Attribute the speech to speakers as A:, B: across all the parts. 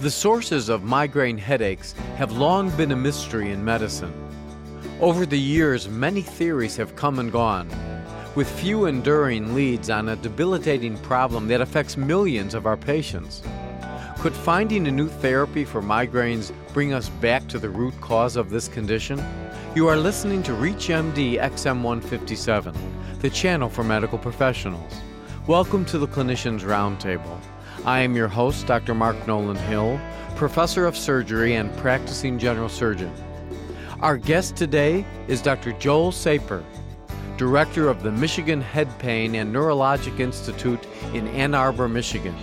A: The sources of migraine headaches have long been a mystery in medicine. Over the years, many theories have come and gone, with few enduring leads on a debilitating problem that affects millions of our patients. Could finding a new therapy for migraines bring us back to the root cause of this condition? You are listening to ReachMD XM157, the channel for medical professionals. Welcome to the Clinicians Roundtable. I am your host, Dr. Mark Nolan Hill, professor of surgery and practicing general surgeon. Our guest today is Dr. Joel Saper, director of the Michigan Head Pain and Neurologic Institute in Ann Arbor, Michigan,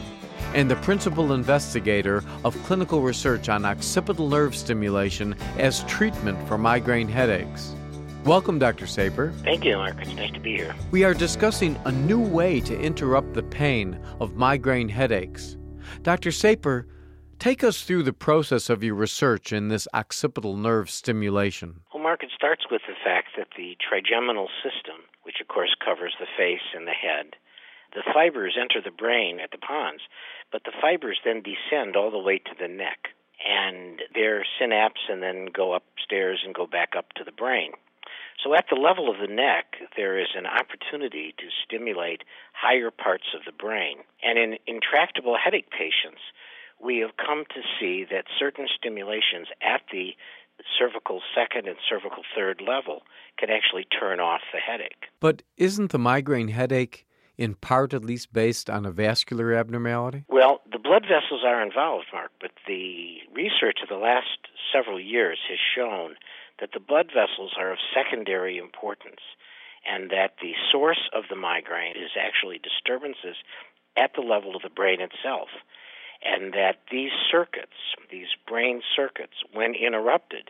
A: and the principal investigator of clinical research on occipital nerve stimulation as treatment for migraine headaches. Welcome, Dr. Saper.
B: Thank you, Mark. It's nice to be here.
A: We are discussing a new way to interrupt the pain of migraine headaches. Dr. Saper, take us through the process of your research in this occipital nerve stimulation.
B: Well, Mark, it starts with the fact that the trigeminal system, which of course covers the face and the head, the fibers enter the brain at the pons, but the fibers then descend all the way to the neck. And their synapse and then go upstairs and go back up to the brain. So at the level of the neck, there is an opportunity to stimulate higher parts of the brain. And in intractable headache patients, we have come to see that certain stimulations at the cervical second and cervical third level can actually turn off the headache.
A: But isn't the migraine headache in part at least based on a vascular abnormality?
B: Well, the blood vessels are involved, Mark, but the research of the last several years has shown that the blood vessels are of secondary importance and that the source of the migraine is actually disturbances at the level of the brain itself. And that these circuits, these brain circuits, when interrupted,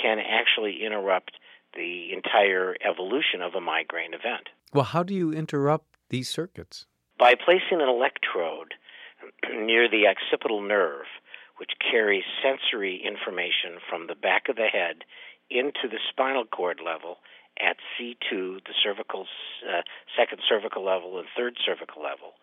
B: can actually interrupt the entire evolution of a migraine event.
A: Well, how do you interrupt these circuits?
B: By placing an electrode near the occipital nerve, which carries sensory information from the back of the head into the spinal cord level at C2, the cervical, uh, second cervical level and third cervical level.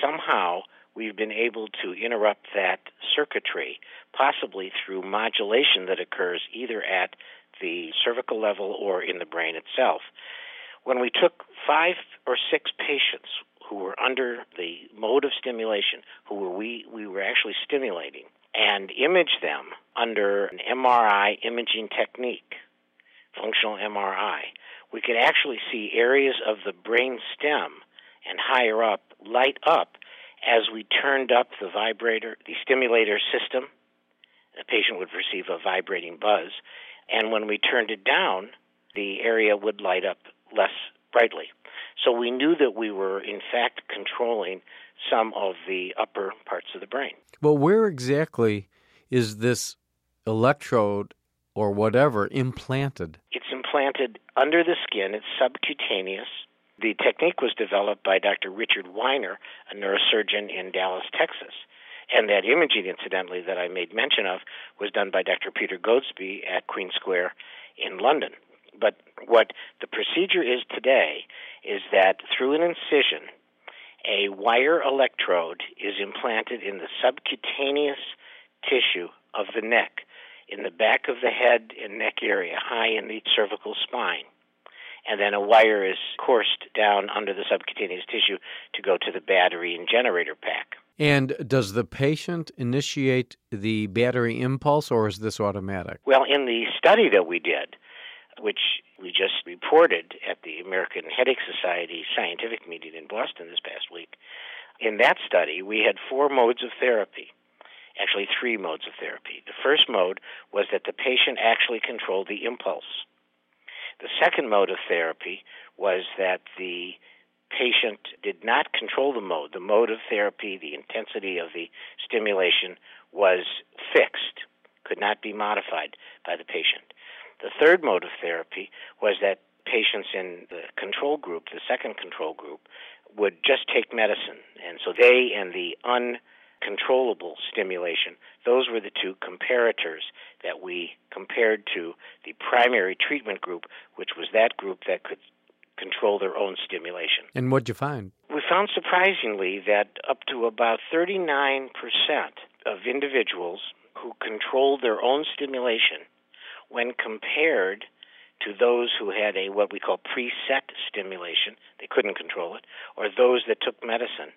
B: Somehow, we've been able to interrupt that circuitry, possibly through modulation that occurs either at the cervical level or in the brain itself. When we took five or six patients who were under the mode of stimulation, who were we, we were actually stimulating, and image them under an MRI imaging technique, functional MRI, we could actually see areas of the brain stem and higher up light up as we turned up the vibrator, the stimulator system. The patient would perceive a vibrating buzz. And when we turned it down, the area would light up less brightly. So we knew that we were, in fact, controlling some of the upper parts of the brain.
A: Well, where exactly is this electrode or whatever implanted?
B: It's implanted under the skin, it's subcutaneous. The technique was developed by Dr. Richard Weiner, a neurosurgeon in Dallas, Texas. And that imaging, incidentally, that I made mention of was done by Dr. Peter Goadsby at Queen Square in London. But what the procedure is today is that through an incision, a wire electrode is implanted in the subcutaneous tissue of the neck, in the back of the head and neck area, high in the cervical spine. And then a wire is coursed down under the subcutaneous tissue to go to the battery and generator pack.
A: And does the patient initiate the battery impulse or is this automatic?
B: Well, in the study that we did, which we just reported at the American Headache Society scientific meeting in Boston this past week. In that study, we had four modes of therapy, actually, three modes of therapy. The first mode was that the patient actually controlled the impulse. The second mode of therapy was that the patient did not control the mode. The mode of therapy, the intensity of the stimulation was fixed, could not be modified by the patient. The third mode of therapy was that patients in the control group, the second control group, would just take medicine. And so they and the uncontrollable stimulation, those were the two comparators that we compared to the primary treatment group, which was that group that could control their own stimulation.
A: And what'd you find?
B: We found surprisingly that up to about 39% of individuals who controlled their own stimulation when compared to those who had a what we call preset stimulation, they couldn't control it, or those that took medicine,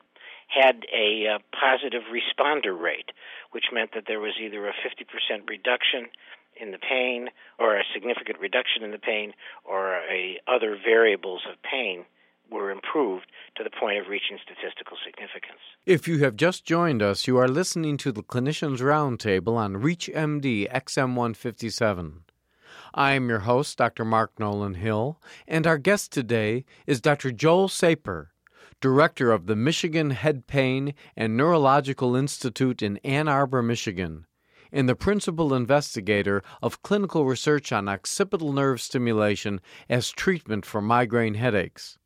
B: had a uh, positive responder rate, which meant that there was either a 50% reduction in the pain, or a significant reduction in the pain, or a, other variables of pain were improved to the point of reaching statistical significance.
A: If you have just joined us, you are listening to the Clinicians Roundtable on ReachMD XM157. I am your host, Dr. Mark Nolan Hill, and our guest today is Dr. Joel Saper, Director of the Michigan Head Pain and Neurological Institute in Ann Arbor, Michigan, and the Principal Investigator of clinical research on occipital nerve stimulation as treatment for migraine headaches.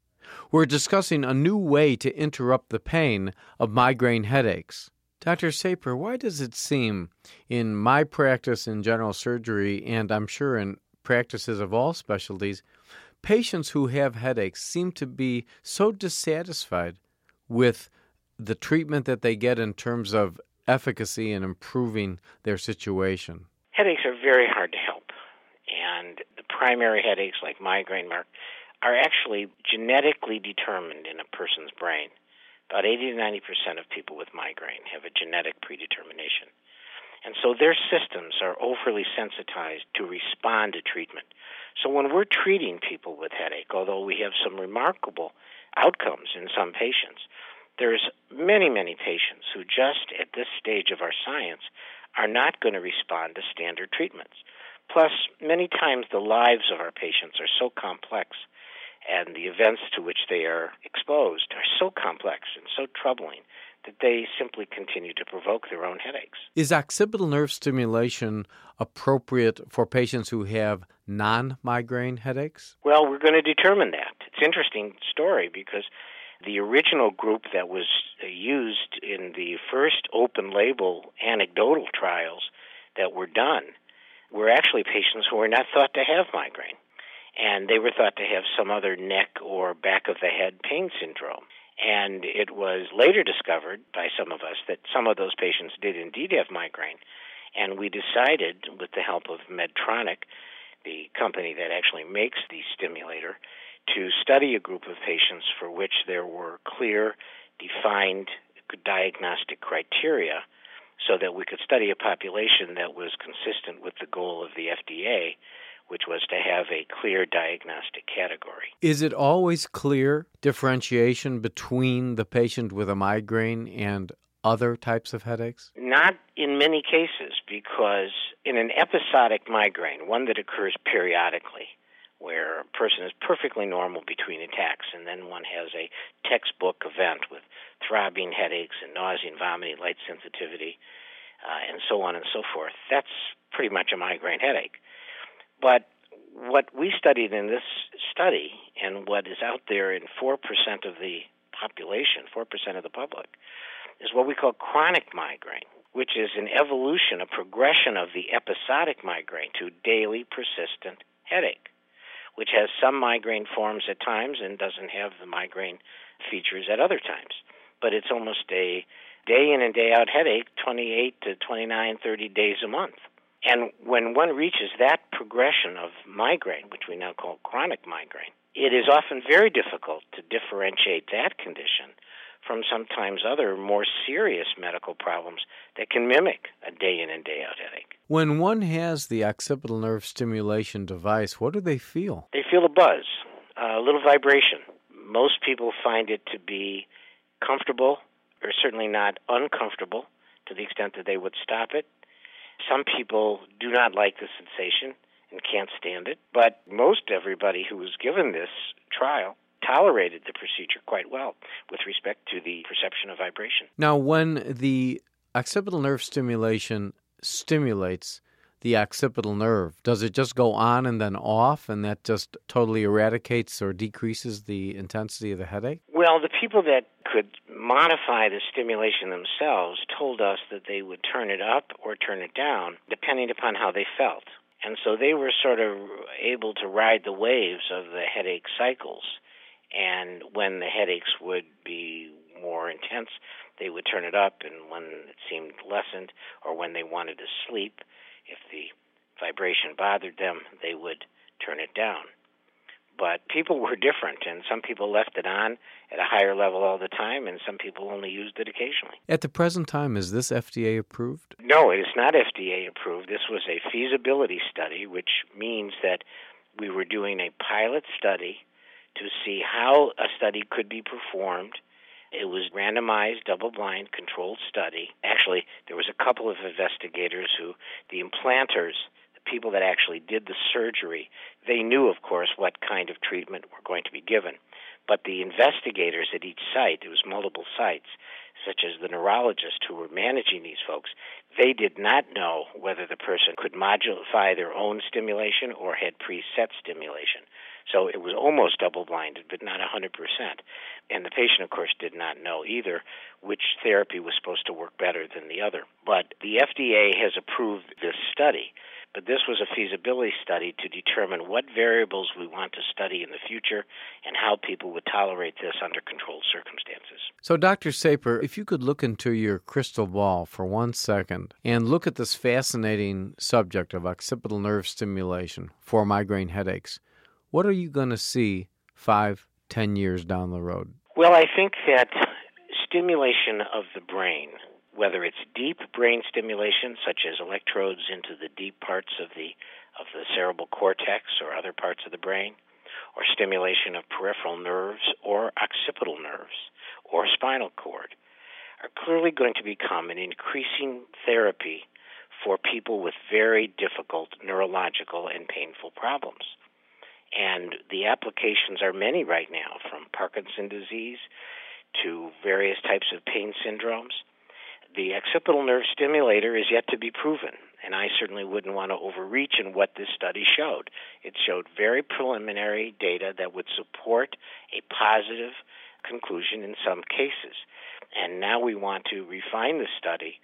A: We're discussing a new way to interrupt the pain of migraine headaches. Dr. Saper, why does it seem in my practice in general surgery, and I'm sure in practices of all specialties, patients who have headaches seem to be so dissatisfied with the treatment that they get in terms of efficacy in improving their situation?
B: Headaches are very hard to help. And the primary headaches, like migraine, Mark, are actually genetically determined in a person's brain. About 80 to 90 percent of people with migraine have a genetic predetermination. And so their systems are overly sensitized to respond to treatment. So when we're treating people with headache, although we have some remarkable outcomes in some patients, there's many, many patients who just at this stage of our science are not going to respond to standard treatments. Plus, many times the lives of our patients are so complex and the events to which they are exposed are so complex and so troubling that they simply continue to provoke their own headaches.
A: Is occipital nerve stimulation appropriate for patients who have non migraine headaches?
B: Well, we're going to determine that. It's an interesting story because the original group that was uh, used in the first open label anecdotal trials that were done were actually patients who were not thought to have migraine and they were thought to have some other neck or back of the head pain syndrome. And it was later discovered by some of us that some of those patients did indeed have migraine. And we decided, with the help of Medtronic, the company that actually makes the stimulator, to study a group of patients for which there were clear, defined diagnostic criteria so that we could study a population that was consistent with the goal of the FDA which was to have a clear diagnostic category.
A: Is it always clear differentiation between the patient with a migraine and other types of headaches?
B: Not in many cases, because in an episodic migraine, one that occurs periodically, where a person is perfectly normal between attacks, and then one has a textbook event with throbbing headaches and nausea and vomiting, light sensitivity, uh, and so on and so forth, that's pretty much a migraine headache. But what we studied in this study and what is out there in 4% of the population, 4% of the public, is what we call chronic migraine, which is an evolution, a progression of the episodic migraine to daily persistent headache, which has some migraine forms at times and doesn't have the migraine features at other times. But it's almost a day in and day out headache 28 to 29, 30 days a month. And when one reaches that progression of migraine, which we now call chronic migraine, it is often very difficult to differentiate that condition from sometimes other more serious medical problems that can mimic a day in and day out headache.
A: When one has the occipital nerve stimulation device, what do they feel?
B: They feel a buzz, a little vibration. Most people find it to be comfortable, or certainly not uncomfortable to the extent that they would stop it. Some people do not like the sensation and can't stand it, but most everybody who was given this trial tolerated the procedure quite well with respect to the perception of vibration.
A: Now, when the occipital nerve stimulation stimulates the occipital nerve, does it just go on and then off, and that just totally eradicates or decreases the intensity of the headache?
B: Well, the people that could modify the stimulation themselves told us that they would turn it up or turn it down depending upon how they felt. And so they were sort of able to ride the waves of the headache cycles. And when the headaches would be more intense, they would turn it up, and when it seemed lessened or when they wanted to sleep, if the vibration bothered them, they would turn it down. But people were different, and some people left it on at a higher level all the time, and some people only used it occasionally.
A: At the present time, is this FDA approved?
B: No, it is not FDA approved. This was a feasibility study, which means that we were doing a pilot study to see how a study could be performed. It was randomized, double-blind, controlled study. Actually, there was a couple of investigators who, the implanters, people that actually did the surgery, they knew, of course, what kind of treatment were going to be given. But the investigators at each site, it was multiple sites, such as the neurologists who were managing these folks, they did not know whether the person could modify their own stimulation or had preset stimulation. So it was almost double blinded, but not 100%. And the patient, of course, did not know either which therapy was supposed to work better than the other. But the FDA has approved this study. But this was a feasibility study to determine what variables we want to study in the future and how people would tolerate this under controlled circumstances.
A: So, Dr. Saper, if you could look into your crystal ball for one second and look at this fascinating subject of occipital nerve stimulation for migraine headaches, what are you going to see five, ten years down the road?
B: Well, I think that stimulation of the brain, whether it's deep brain stimulation, such as electrodes into the deep parts of the of the cerebral cortex or other parts of the brain, or stimulation of peripheral nerves or occipital nerves or spinal cord, are clearly going to become an increasing therapy for people with very difficult neurological and painful problems. And the applications are many right now, from Parkinson disease to various types of pain syndromes. The occipital nerve stimulator is yet to be proven, and I certainly wouldn't want to overreach in what this study showed. It showed very preliminary data that would support a positive conclusion in some cases. And now we want to refine the study,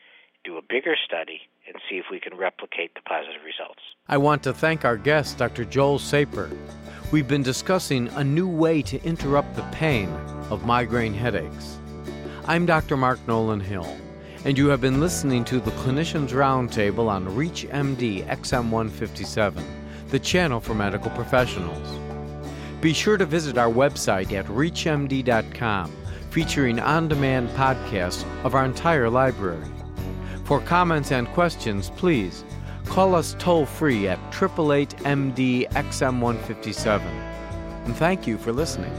B: do a bigger study, and see if we can replicate the positive results.
A: I want to thank our guest, Dr. Joel Saper. We've been discussing a new way to interrupt the pain of migraine headaches. I'm Dr. Mark Nolan Hill, and you have been listening to the Clinicians Roundtable on ReachMD XM157, the channel for medical professionals. Be sure to visit our website at reachmd.com, featuring on demand podcasts of our entire library. For comments and questions, please call us toll free at 888 MD XM157. And thank you for listening.